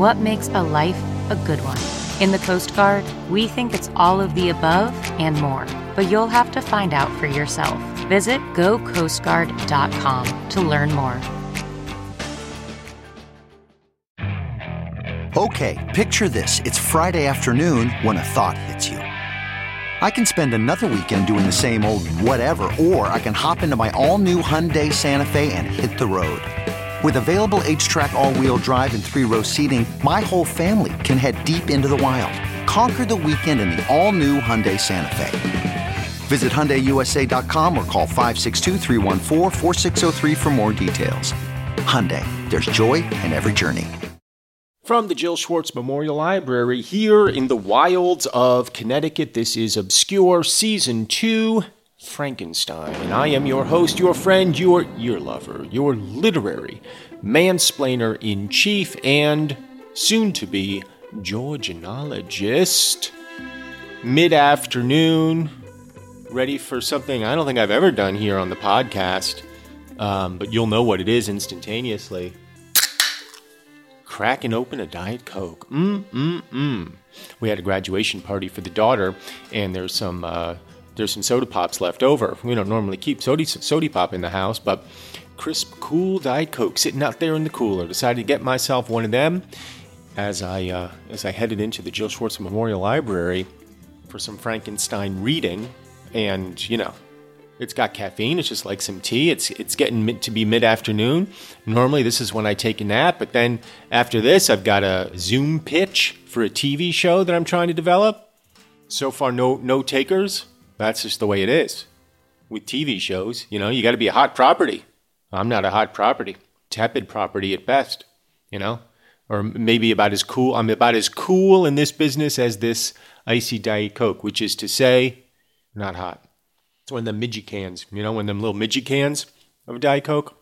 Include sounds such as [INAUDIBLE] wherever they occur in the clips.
what makes a life a good one? In the Coast Guard, we think it's all of the above and more, but you'll have to find out for yourself. Visit gocoastguard.com to learn more. Okay, picture this. It's Friday afternoon when a thought hits you. I can spend another weekend doing the same old whatever, or I can hop into my all new Hyundai Santa Fe and hit the road. With available HTRAC, all wheel drive, and three row seating, my whole family can head deep into the wild. Conquer the weekend in the all new Hyundai Santa Fe. Visit HyundaiUSA.com or call 562 for more details. Hyundai, there's joy in every journey. From the Jill Schwartz Memorial Library here in the wilds of Connecticut, this is Obscure Season 2 Frankenstein. And I am your host, your friend, your ear lover, your literary mansplainer in chief, and soon to be Georgianologist. Mid afternoon, ready for something I don't think I've ever done here on the podcast, um, but you'll know what it is instantaneously cracking open a Diet Coke. Mm, mm, mm. We had a graduation party for the daughter, and there's some uh, there's some soda pops left over. We don't normally keep soda soda pop in the house, but crisp, cool Diet Coke sitting out there in the cooler. Decided to get myself one of them as I uh, as I headed into the Jill Schwartz Memorial Library for some Frankenstein reading, and you know it's got caffeine. It's just like some tea. It's it's getting to be mid afternoon. Normally, this is when I take a nap, but then after this, I've got a Zoom pitch for a TV show that I'm trying to develop. So far, no no takers. That's just the way it is with TV shows. You know, you got to be a hot property. I'm not a hot property, tepid property at best. You know, or maybe about as cool. I'm about as cool in this business as this icy diet coke, which is to say, not hot. It's one of the midgy cans, you know, one of them little midgy cans of Diet Coke.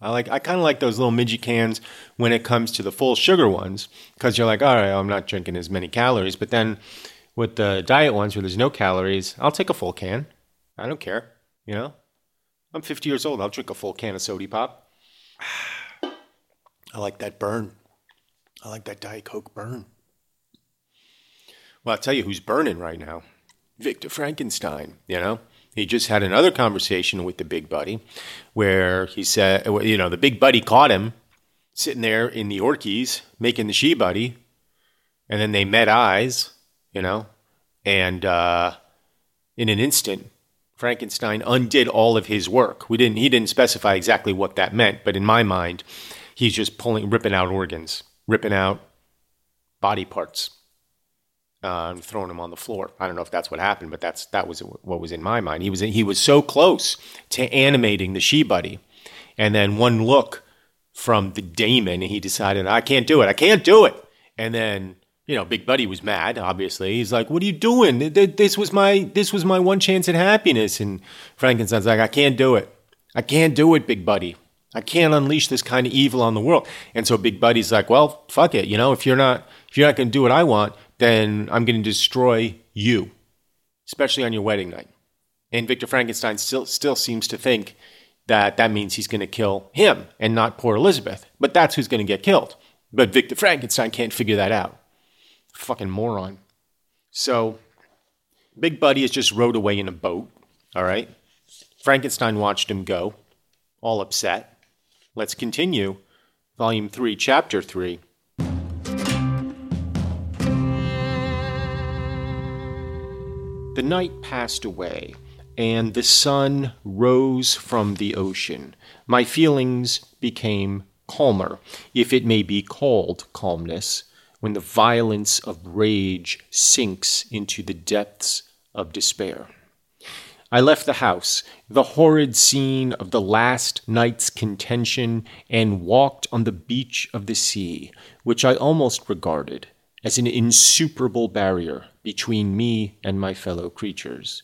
I like I kind of like those little midgy cans when it comes to the full sugar ones because you're like, all right, I'm not drinking as many calories. But then with the diet ones where there's no calories, I'll take a full can. I don't care, you know. I'm 50 years old. I'll drink a full can of soda pop. [SIGHS] I like that burn. I like that Diet Coke burn. Well, I'll tell you who's burning right now. Victor Frankenstein, you know? He just had another conversation with the big buddy where he said, you know, the big buddy caught him sitting there in the Orkneys making the she buddy. And then they met eyes, you know? And uh, in an instant, Frankenstein undid all of his work. We didn't, he didn't specify exactly what that meant, but in my mind, he's just pulling, ripping out organs, ripping out body parts uh, and throwing them on the floor. I don't know if that's what happened, but that's that was what was in my mind. He was he was so close to animating the she buddy, and then one look from the daemon, and he decided I can't do it. I can't do it. And then you know, Big Buddy was mad. Obviously, he's like, "What are you doing? This was my this was my one chance at happiness." And Frankenstein's like, "I can't do it. I can't do it, Big Buddy." I can't unleash this kind of evil on the world. And so Big Buddy's like, well, fuck it. You know, if you're not, if you're not going to do what I want, then I'm going to destroy you, especially on your wedding night. And Victor Frankenstein still still seems to think that that means he's going to kill him and not poor Elizabeth. But that's who's going to get killed. But Victor Frankenstein can't figure that out. Fucking moron. So Big Buddy has just rowed away in a boat. All right. Frankenstein watched him go, all upset. Let's continue. Volume 3, Chapter 3 The night passed away, and the sun rose from the ocean. My feelings became calmer, if it may be called calmness, when the violence of rage sinks into the depths of despair. I left the house, the horrid scene of the last night's contention, and walked on the beach of the sea, which I almost regarded as an insuperable barrier between me and my fellow creatures.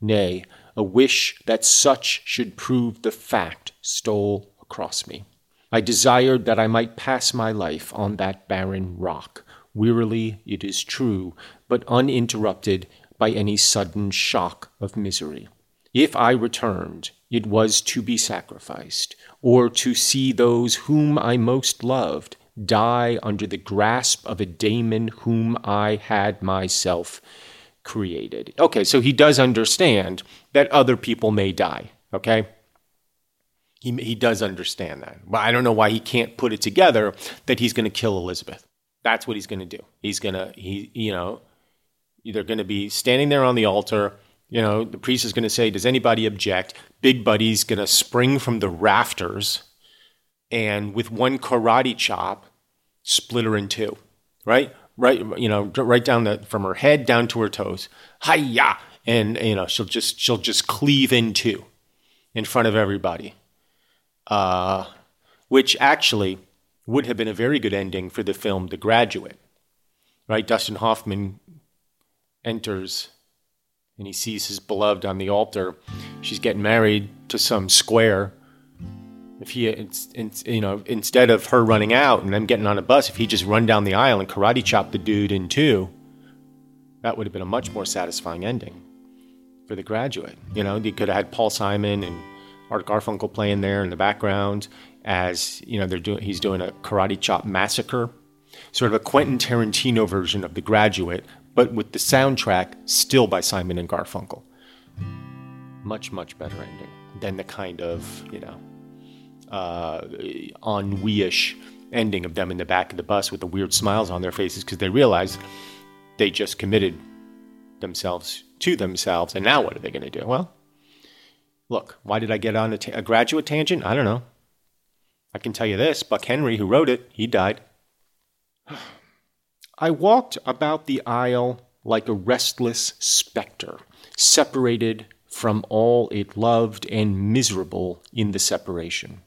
Nay, a wish that such should prove the fact stole across me. I desired that I might pass my life on that barren rock, wearily, it is true, but uninterrupted by any sudden shock of misery. If I returned, it was to be sacrificed, or to see those whom I most loved die under the grasp of a daemon whom I had myself created. Okay, so he does understand that other people may die, okay? He, he does understand that. But I don't know why he can't put it together that he's going to kill Elizabeth. That's what he's going to do. He's going to, he, you know, they're going to be standing there on the altar. You know, the priest is going to say, Does anybody object? Big Buddy's going to spring from the rafters and with one karate chop, split her in two, right? Right, you know, right down the, from her head down to her toes. Hiya! And, you know, she'll just, she'll just cleave in two in front of everybody uh, which actually would have been a very good ending for the film The Graduate. Right? Dustin Hoffman enters and he sees his beloved on the altar. She's getting married to some square. If he, it's, it's, you know, instead of her running out and them getting on a bus, if he just run down the aisle and karate chop the dude in two, that would have been a much more satisfying ending for the graduate. You know, you could have had Paul Simon and Art Garfunkel playing there in the background as you know they're doing. He's doing a karate chop massacre, sort of a Quentin Tarantino version of The Graduate, but with the soundtrack still by Simon and Garfunkel. Much much better ending than the kind of you know uh, ennui-ish ending of them in the back of the bus with the weird smiles on their faces because they realized they just committed themselves to themselves, and now what are they going to do? Well, Look, why did I get on a, ta- a graduate tangent? I don't know. I can tell you this Buck Henry, who wrote it, he died. I walked about the isle like a restless spectre, separated from all it loved and miserable in the separation.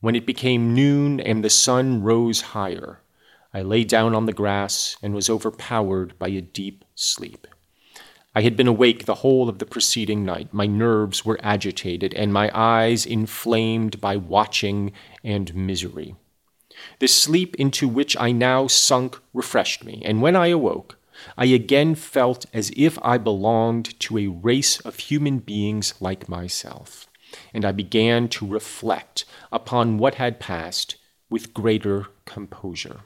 When it became noon and the sun rose higher, I lay down on the grass and was overpowered by a deep sleep. I had been awake the whole of the preceding night. My nerves were agitated, and my eyes inflamed by watching and misery. The sleep into which I now sunk refreshed me, and when I awoke, I again felt as if I belonged to a race of human beings like myself, and I began to reflect upon what had passed with greater composure.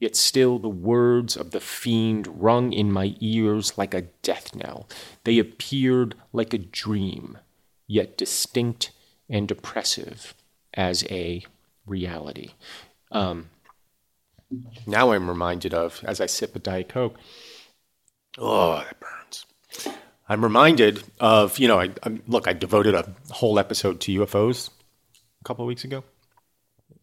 Yet still the words of the fiend rung in my ears like a death knell. They appeared like a dream, yet distinct and oppressive as a reality. Um, now I'm reminded of, as I sip a Diet Coke, oh, that burns. I'm reminded of, you know, I, I, look, I devoted a whole episode to UFOs a couple of weeks ago.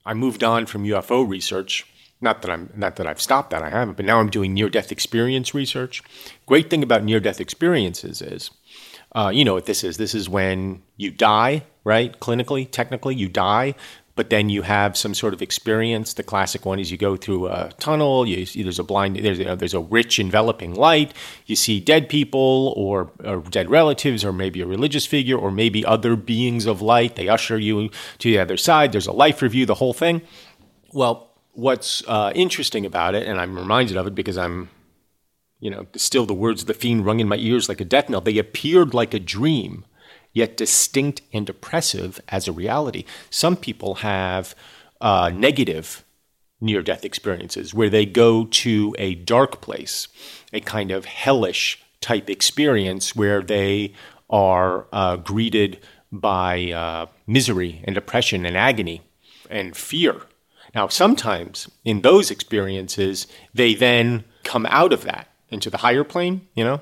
I moved on from UFO research not that I'm not that I've stopped that, I haven't, but now I'm doing near death experience research. Great thing about near death experiences is, uh, you know what this is. This is when you die, right? Clinically, technically, you die, but then you have some sort of experience. The classic one is you go through a tunnel. You, see there's a blind. There's a, there's a rich enveloping light. You see dead people or, or dead relatives, or maybe a religious figure, or maybe other beings of light. They usher you to the other side. There's a life review. The whole thing. Well, what's uh, interesting about it, and I'm reminded of it because I'm, you know, still the words of the fiend rung in my ears like a death knell. They appeared like a dream, yet distinct and oppressive as a reality. Some people have uh, negative near death experiences where they go to a dark place, a kind of hellish type experience where they are uh, greeted by uh, misery and oppression and agony and fear now, sometimes in those experiences, they then come out of that into the higher plane, you know?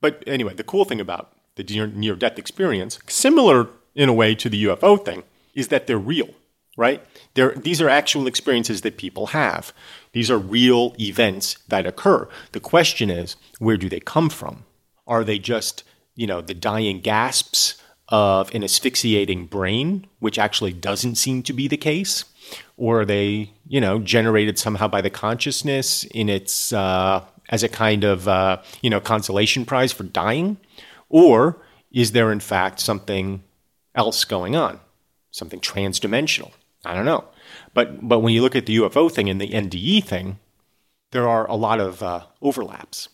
But anyway, the cool thing about the near death experience, similar in a way to the UFO thing, is that they're real, right? They're, these are actual experiences that people have. These are real events that occur. The question is, where do they come from? Are they just, you know, the dying gasps of an asphyxiating brain, which actually doesn't seem to be the case? Or are they, you know, generated somehow by the consciousness in its, uh, as a kind of, uh, you know, consolation prize for dying? Or is there, in fact, something else going on? Something transdimensional? I don't know. But, but when you look at the UFO thing and the NDE thing, there are a lot of uh, overlaps.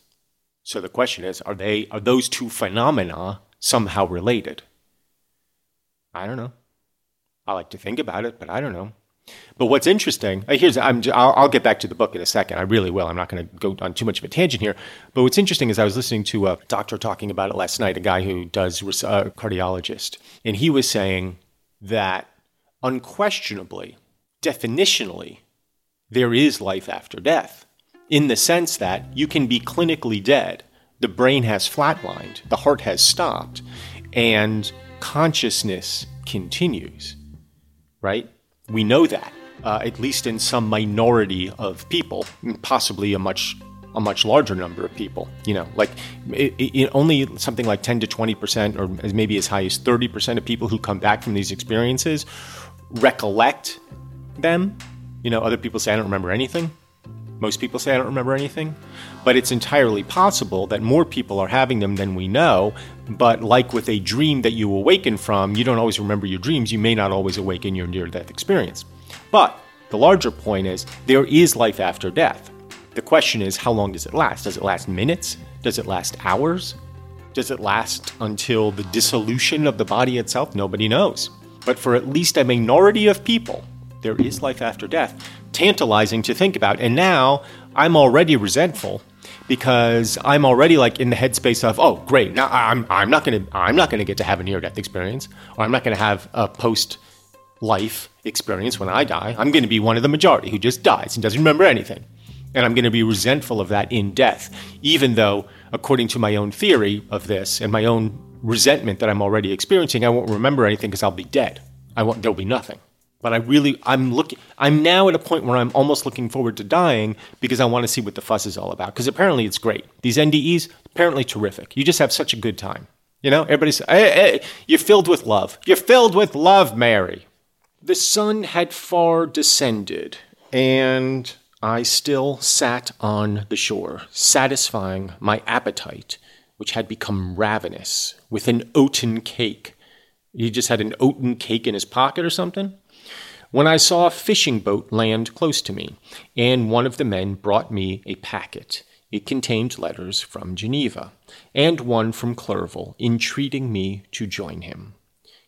So the question is, are they are those two phenomena somehow related? I don't know. I like to think about it, but I don't know. But what's interesting, uh, here's I'm, I'll, I'll, get back to the book in a second. I really will. I'm not going to go on too much of a tangent here. But what's interesting is I was listening to a doctor talking about it last night, a guy who does a uh, cardiologist, and he was saying that unquestionably, definitionally, there is life after death, in the sense that you can be clinically dead, the brain has flatlined, the heart has stopped, and consciousness continues, right? We know that, uh, at least in some minority of people, possibly a much a much larger number of people. You know, like it, it, only something like 10 to 20 percent, or maybe as high as 30 percent of people who come back from these experiences recollect them. You know, other people say I don't remember anything. Most people say I don't remember anything. But it's entirely possible that more people are having them than we know. But like with a dream that you awaken from, you don't always remember your dreams. You may not always awaken your near death experience. But the larger point is there is life after death. The question is, how long does it last? Does it last minutes? Does it last hours? Does it last until the dissolution of the body itself? Nobody knows. But for at least a minority of people, there is life after death. Tantalizing to think about. And now I'm already resentful because I'm already like in the headspace of, oh, great, now I'm, I'm not gonna I'm not gonna get to have a near death experience, or I'm not gonna have a post life experience when I die. I'm gonna be one of the majority who just dies and doesn't remember anything. And I'm gonna be resentful of that in death, even though, according to my own theory of this and my own resentment that I'm already experiencing, I won't remember anything because I'll be dead. I won't there'll be nothing. But I really, I'm looking, I'm now at a point where I'm almost looking forward to dying because I want to see what the fuss is all about. Because apparently it's great. These NDEs, apparently terrific. You just have such a good time. You know, everybody's, hey, hey, you're filled with love. You're filled with love, Mary. The sun had far descended, and I still sat on the shore, satisfying my appetite, which had become ravenous, with an oaten cake. He just had an oaten cake in his pocket or something? When I saw a fishing boat land close to me, and one of the men brought me a packet. It contained letters from Geneva, and one from Clerval, entreating me to join him.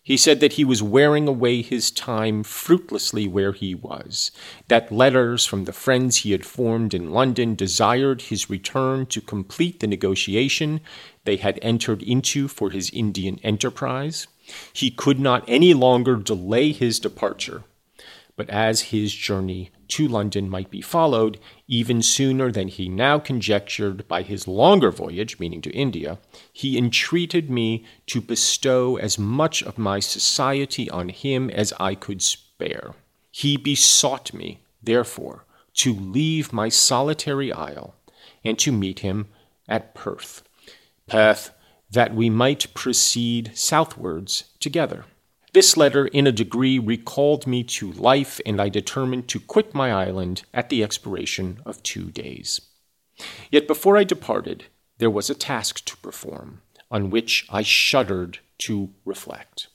He said that he was wearing away his time fruitlessly where he was, that letters from the friends he had formed in London desired his return to complete the negotiation they had entered into for his Indian enterprise. He could not any longer delay his departure, but as his journey to London might be followed even sooner than he now conjectured by his longer voyage, meaning to India, he entreated me to bestow as much of my society on him as I could spare. He besought me, therefore, to leave my solitary isle and to meet him at Perth. Perth, that we might proceed southwards together. This letter, in a degree, recalled me to life, and I determined to quit my island at the expiration of two days. Yet before I departed, there was a task to perform, on which I shuddered to reflect.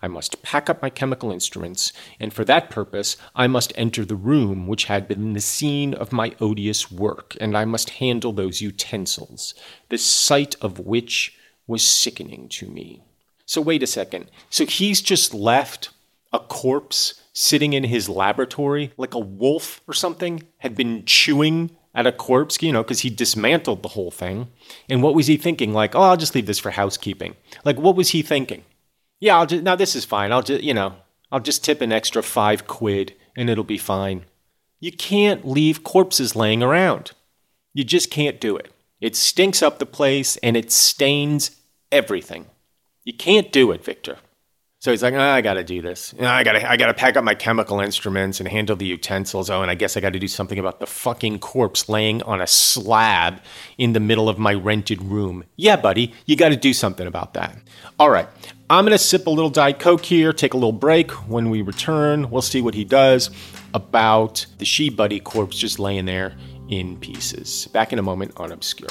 I must pack up my chemical instruments, and for that purpose I must enter the room which had been the scene of my odious work, and I must handle those utensils, the sight of which was sickening to me. So wait a second. So he's just left a corpse sitting in his laboratory, like a wolf or something, had been chewing at a corpse, you know, because he dismantled the whole thing. And what was he thinking? Like, oh, I'll just leave this for housekeeping. Like, what was he thinking? Yeah, I'll just, now this is fine. I'll just, you know, I'll just tip an extra five quid and it'll be fine. You can't leave corpses laying around. You just can't do it. It stinks up the place and it stains everything. You can't do it, Victor. So he's like, oh, I got to do this. You know, I got to, I got to pack up my chemical instruments and handle the utensils. Oh, and I guess I got to do something about the fucking corpse laying on a slab in the middle of my rented room. Yeah, buddy, you got to do something about that. All right, I'm gonna sip a little diet coke here, take a little break. When we return, we'll see what he does about the she buddy corpse just laying there in pieces. Back in a moment on Obscure.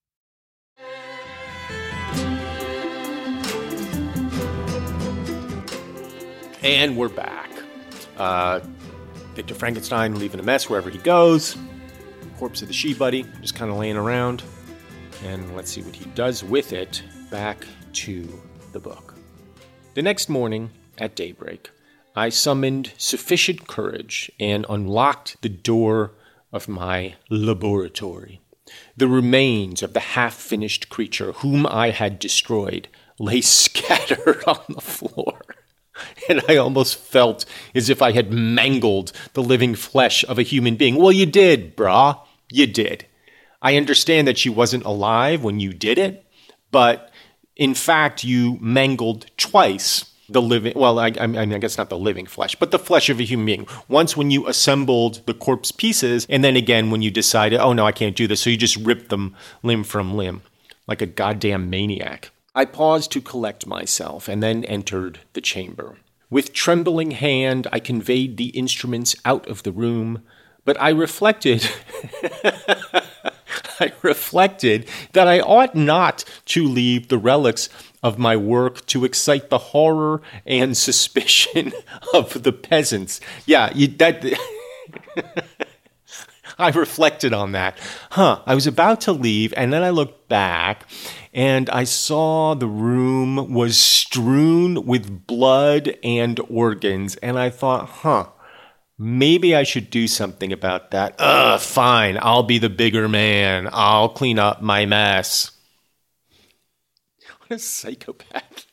And we're back. Uh, Victor Frankenstein leaving a mess wherever he goes. Corpse of the she buddy just kind of laying around. And let's see what he does with it. Back to the book. The next morning at daybreak, I summoned sufficient courage and unlocked the door of my laboratory. The remains of the half finished creature whom I had destroyed lay [LAUGHS] scattered on the floor. [LAUGHS] and I almost felt as if I had mangled the living flesh of a human being. Well, you did, brah. You did. I understand that she wasn't alive when you did it, but in fact, you mangled twice the living well I, I, mean i guess not the living flesh but the flesh of a human being once when you assembled the corpse pieces and then again when you decided oh no i can't do this so you just ripped them limb from limb like a goddamn maniac I paused to collect myself and then entered the chamber. With trembling hand, I conveyed the instruments out of the room, but I reflected. [LAUGHS] I reflected that I ought not to leave the relics of my work to excite the horror and suspicion [LAUGHS] of the peasants. Yeah, you, that. [LAUGHS] [LAUGHS] I reflected on that. Huh, I was about to leave, and then I looked back and I saw the room was strewn with blood and organs, and I thought, huh, maybe I should do something about that. Ugh, fine, I'll be the bigger man. I'll clean up my mess. What a psychopath.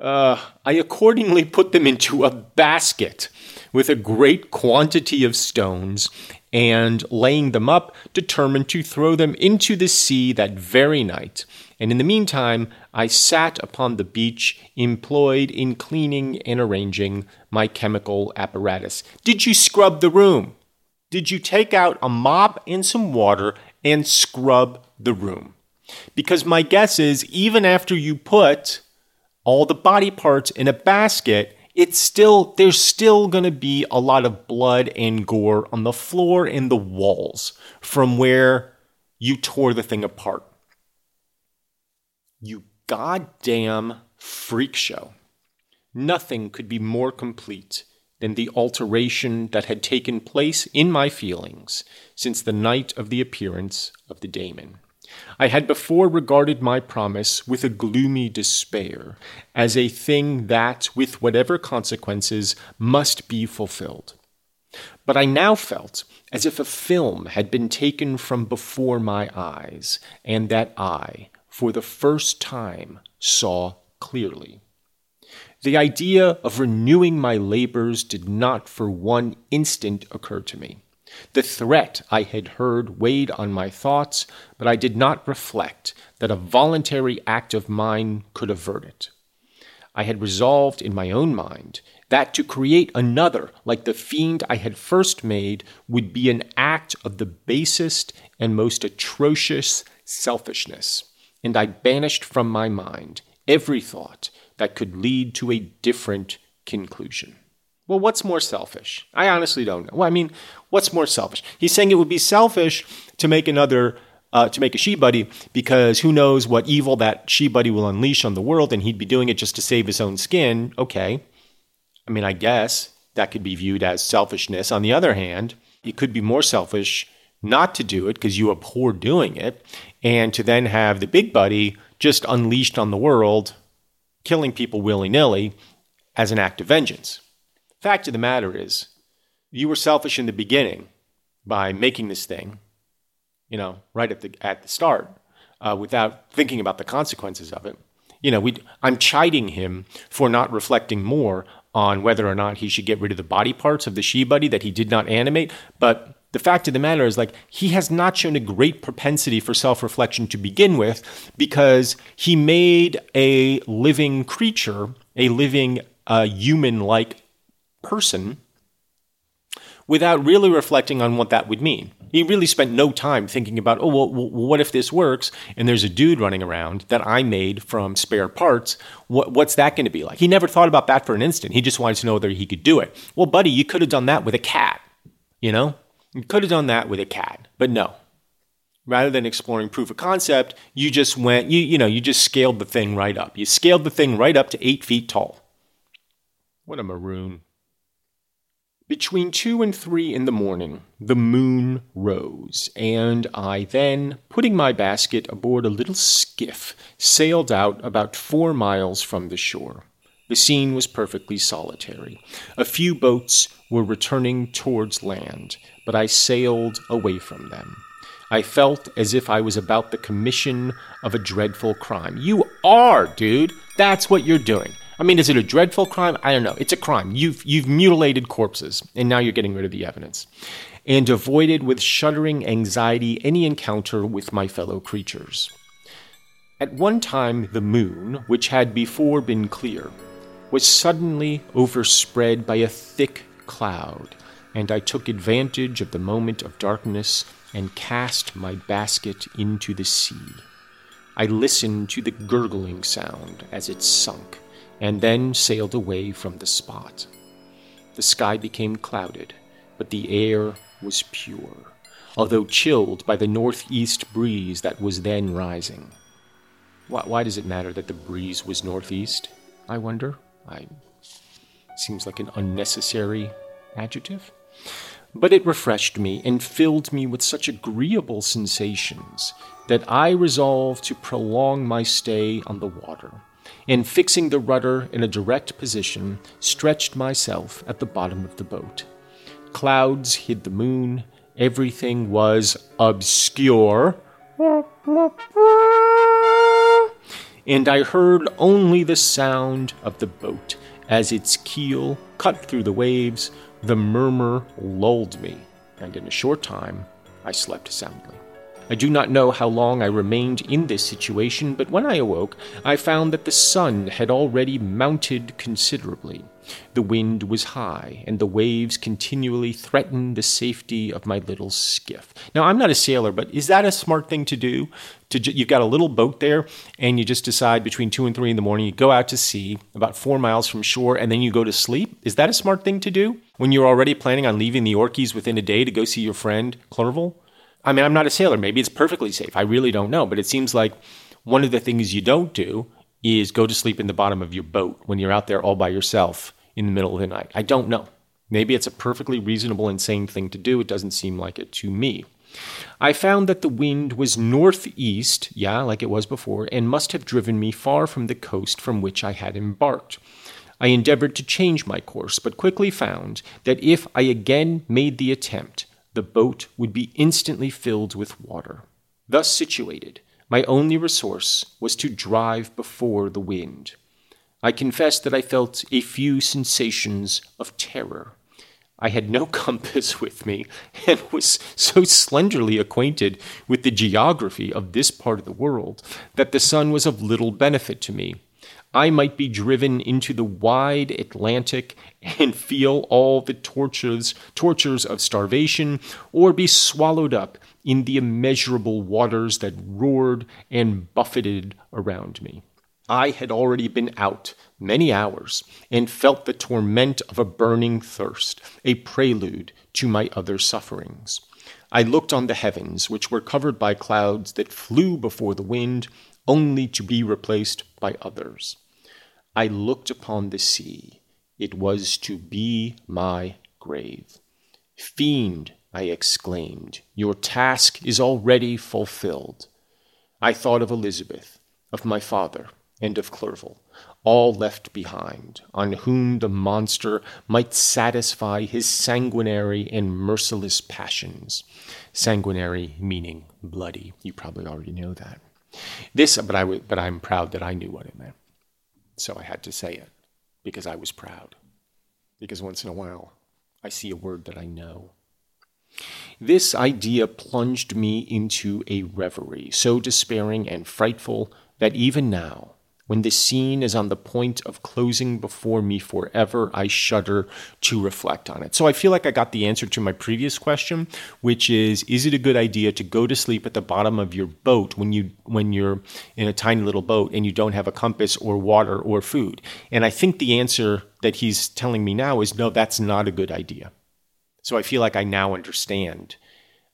Uh, I accordingly put them into a basket with a great quantity of stones and laying them up, determined to throw them into the sea that very night. And in the meantime, I sat upon the beach, employed in cleaning and arranging my chemical apparatus. Did you scrub the room? Did you take out a mop and some water and scrub the room? Because my guess is, even after you put all the body parts in a basket, it's still there's still going to be a lot of blood and gore on the floor and the walls from where you tore the thing apart. You goddamn freak show. Nothing could be more complete than the alteration that had taken place in my feelings since the night of the appearance of the daemon. I had before regarded my promise with a gloomy despair, as a thing that, with whatever consequences, must be fulfilled. But I now felt as if a film had been taken from before my eyes, and that I, for the first time, saw clearly. The idea of renewing my labors did not for one instant occur to me. The threat I had heard weighed on my thoughts, but I did not reflect that a voluntary act of mine could avert it. I had resolved in my own mind that to create another like the fiend I had first made would be an act of the basest and most atrocious selfishness, and I banished from my mind every thought that could lead to a different conclusion. Well, what's more selfish? I honestly don't know. Well, I mean, what's more selfish? He's saying it would be selfish to make another, uh, to make a she buddy because who knows what evil that she buddy will unleash on the world, and he'd be doing it just to save his own skin. Okay. I mean, I guess that could be viewed as selfishness. On the other hand, it could be more selfish not to do it because you abhor doing it, and to then have the big buddy just unleashed on the world, killing people willy nilly as an act of vengeance. Fact of the matter is, you were selfish in the beginning by making this thing, you know, right at the at the start, uh, without thinking about the consequences of it. You know, we I'm chiding him for not reflecting more on whether or not he should get rid of the body parts of the she buddy that he did not animate, but the fact of the matter is like he has not shown a great propensity for self-reflection to begin with because he made a living creature a living uh, human-like person without really reflecting on what that would mean. He really spent no time thinking about, oh, well, what if this works and there's a dude running around that I made from spare parts? What, what's that going to be like? He never thought about that for an instant. He just wanted to know whether he could do it. Well, buddy, you could have done that with a cat, you know? You could have done that with a cat, but no. Rather than exploring proof of concept, you just went, you, you know, you just scaled the thing right up. You scaled the thing right up to eight feet tall. What a maroon. Between two and three in the morning, the moon rose, and I then, putting my basket aboard a little skiff, sailed out about four miles from the shore. The scene was perfectly solitary. A few boats were returning towards land, but I sailed away from them. I felt as if I was about the commission of a dreadful crime. You are, dude. That's what you're doing. I mean, is it a dreadful crime? I don't know. It's a crime. You've you've mutilated corpses, and now you're getting rid of the evidence. And avoided with shuddering anxiety any encounter with my fellow creatures. At one time, the moon, which had before been clear, was suddenly overspread by a thick cloud, and I took advantage of the moment of darkness and cast my basket into the sea. I listened to the gurgling sound as it sunk and then sailed away from the spot. The sky became clouded, but the air was pure, although chilled by the northeast breeze that was then rising. Why, why does it matter that the breeze was northeast? I wonder. I seems like an unnecessary adjective. But it refreshed me and filled me with such agreeable sensations that I resolved to prolong my stay on the water and fixing the rudder in a direct position, stretched myself at the bottom of the boat. Clouds hid the moon, everything was obscure. And I heard only the sound of the boat as its keel cut through the waves. The murmur lulled me, and in a short time I slept soundly. I do not know how long I remained in this situation, but when I awoke, I found that the sun had already mounted considerably. The wind was high, and the waves continually threatened the safety of my little skiff. Now, I'm not a sailor, but is that a smart thing to do? To ju- you've got a little boat there, and you just decide between two and three in the morning, you go out to sea about four miles from shore, and then you go to sleep. Is that a smart thing to do when you're already planning on leaving the Orkneys within a day to go see your friend Clerval? I mean, I'm not a sailor. Maybe it's perfectly safe. I really don't know. But it seems like one of the things you don't do is go to sleep in the bottom of your boat when you're out there all by yourself in the middle of the night. I don't know. Maybe it's a perfectly reasonable and sane thing to do. It doesn't seem like it to me. I found that the wind was northeast, yeah, like it was before, and must have driven me far from the coast from which I had embarked. I endeavored to change my course, but quickly found that if I again made the attempt, the boat would be instantly filled with water. Thus situated, my only resource was to drive before the wind. I confess that I felt a few sensations of terror. I had no [LAUGHS] compass with me and was so slenderly acquainted with the geography of this part of the world that the sun was of little benefit to me. I might be driven into the wide Atlantic and feel all the tortures, tortures of starvation, or be swallowed up in the immeasurable waters that roared and buffeted around me. I had already been out many hours and felt the torment of a burning thirst, a prelude to my other sufferings. I looked on the heavens, which were covered by clouds that flew before the wind, only to be replaced by others. I looked upon the sea. It was to be my grave. Fiend, I exclaimed, your task is already fulfilled. I thought of Elizabeth, of my father, and of Clerval, all left behind, on whom the monster might satisfy his sanguinary and merciless passions. Sanguinary meaning bloody. You probably already know that. This, but I, but I'm proud that I knew what it meant. So I had to say it because I was proud. Because once in a while, I see a word that I know. This idea plunged me into a reverie, so despairing and frightful that even now, when the scene is on the point of closing before me forever, I shudder to reflect on it. So I feel like I got the answer to my previous question, which is is it a good idea to go to sleep at the bottom of your boat when you when you're in a tiny little boat and you don't have a compass or water or food? And I think the answer that he's telling me now is no, that's not a good idea. So I feel like I now understand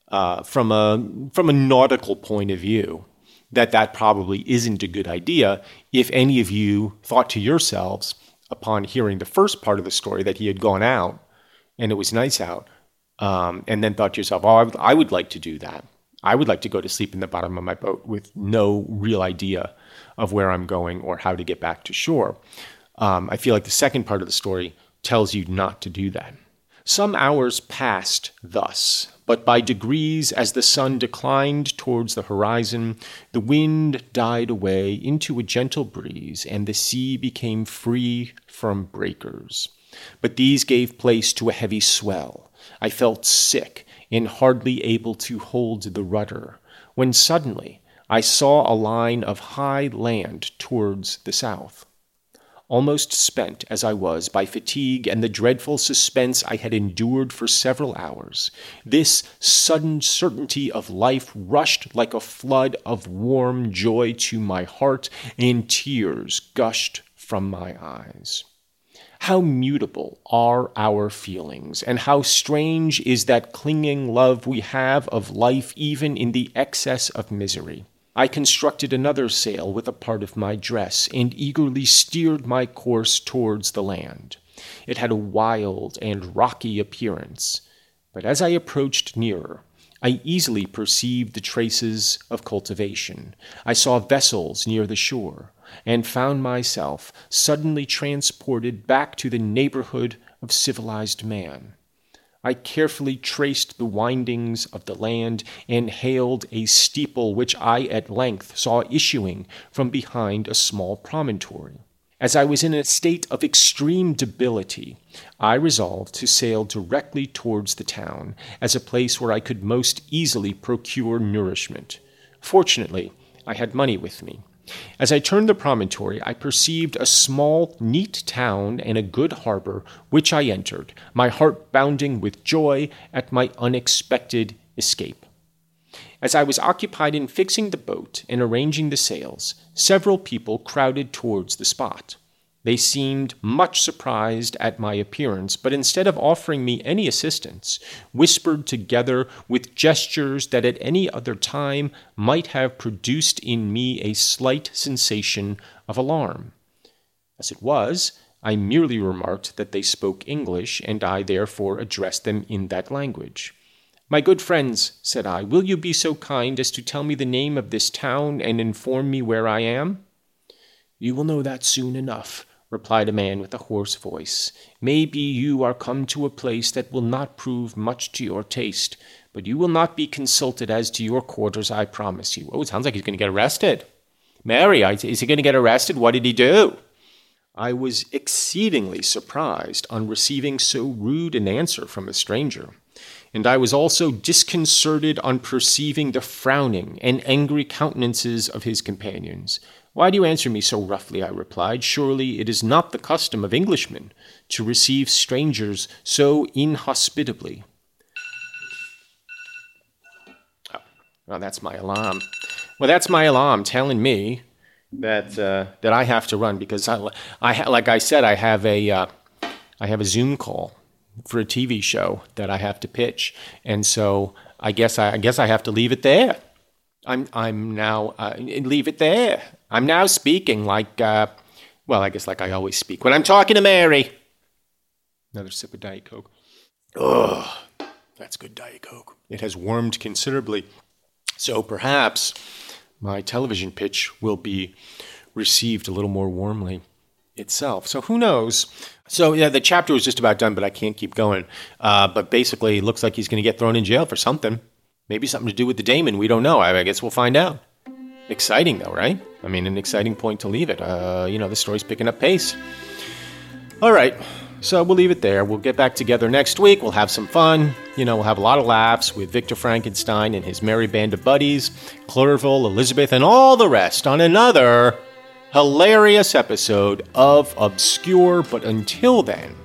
uh, from a from a nautical point of view that that probably isn't a good idea if any of you thought to yourselves upon hearing the first part of the story that he had gone out and it was nice out um, and then thought to yourself oh I would, I would like to do that. I would like to go to sleep in the bottom of my boat with no real idea of where i'm going or how to get back to shore. Um, i feel like the second part of the story tells you not to do that some hours passed thus, but by degrees, as the sun declined towards the horizon, the wind died away into a gentle breeze, and the sea became free from breakers. But these gave place to a heavy swell. I felt sick and hardly able to hold the rudder, when suddenly I saw a line of high land towards the south almost spent as I was by fatigue and the dreadful suspense I had endured for several hours, this sudden certainty of life rushed like a flood of warm joy to my heart, and tears gushed from my eyes. How mutable are our feelings, and how strange is that clinging love we have of life even in the excess of misery. I constructed another sail with a part of my dress, and eagerly steered my course towards the land. It had a wild and rocky appearance, but as I approached nearer, I easily perceived the traces of cultivation. I saw vessels near the shore, and found myself suddenly transported back to the neighborhood of civilized man. I carefully traced the windings of the land and hailed a steeple which I at length saw issuing from behind a small promontory. As I was in a state of extreme debility, I resolved to sail directly towards the town as a place where I could most easily procure nourishment. Fortunately, I had money with me, as I turned the promontory, I perceived a small, neat town and a good harbor, which I entered, my heart bounding with joy at my unexpected escape. As I was occupied in fixing the boat and arranging the sails, several people crowded towards the spot. They seemed much surprised at my appearance, but instead of offering me any assistance, whispered together with gestures that at any other time might have produced in me a slight sensation of alarm. As it was, I merely remarked that they spoke English, and I therefore addressed them in that language. My good friends, said I, will you be so kind as to tell me the name of this town and inform me where I am? You will know that soon enough, replied a man with a hoarse voice. Maybe you are come to a place that will not prove much to your taste, but you will not be consulted as to your quarters, I promise you. Oh, it sounds like he's going to get arrested. Mary, is he going to get arrested? What did he do? I was exceedingly surprised on receiving so rude an answer from a stranger, and I was also disconcerted on perceiving the frowning and angry countenances of his companions. Why do you answer me so roughly? I replied. Surely it is not the custom of Englishmen to receive strangers so inhospitably. Oh, well, that's my alarm. Well, that's my alarm telling me that uh, that I have to run because I, I like I said I have a uh, I have a Zoom call for a TV show that I have to pitch, and so I guess I, I guess I have to leave it there. I'm I'm now uh, leave it there. I'm now speaking like uh, well, I guess like I always speak when I'm talking to Mary. Another sip of Diet Coke. Ugh, that's good Diet Coke. It has warmed considerably, so perhaps my television pitch will be received a little more warmly itself. So who knows? So yeah, the chapter was just about done, but I can't keep going. Uh, but basically, it looks like he's going to get thrown in jail for something. Maybe something to do with the daemon. We don't know. I, I guess we'll find out. Exciting though, right? I mean, an exciting point to leave it. Uh, you know, the story's picking up pace. All right. So we'll leave it there. We'll get back together next week. We'll have some fun. You know, we'll have a lot of laughs with Victor Frankenstein and his merry band of buddies, Clerval, Elizabeth, and all the rest on another hilarious episode of Obscure. But until then,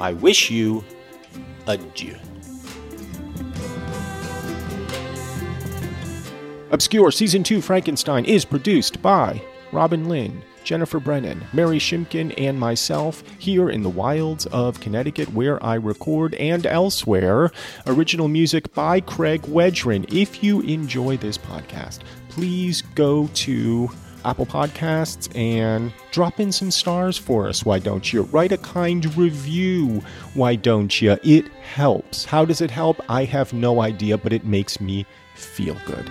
I wish you adieu. Obscure Season 2 Frankenstein is produced by Robin Lynn. Jennifer Brennan, Mary Shimkin, and myself here in the wilds of Connecticut where I record and elsewhere. Original music by Craig Wedren. If you enjoy this podcast, please go to Apple Podcasts and drop in some stars for us. Why don't you? Write a kind review. Why don't you? It helps. How does it help? I have no idea, but it makes me feel good.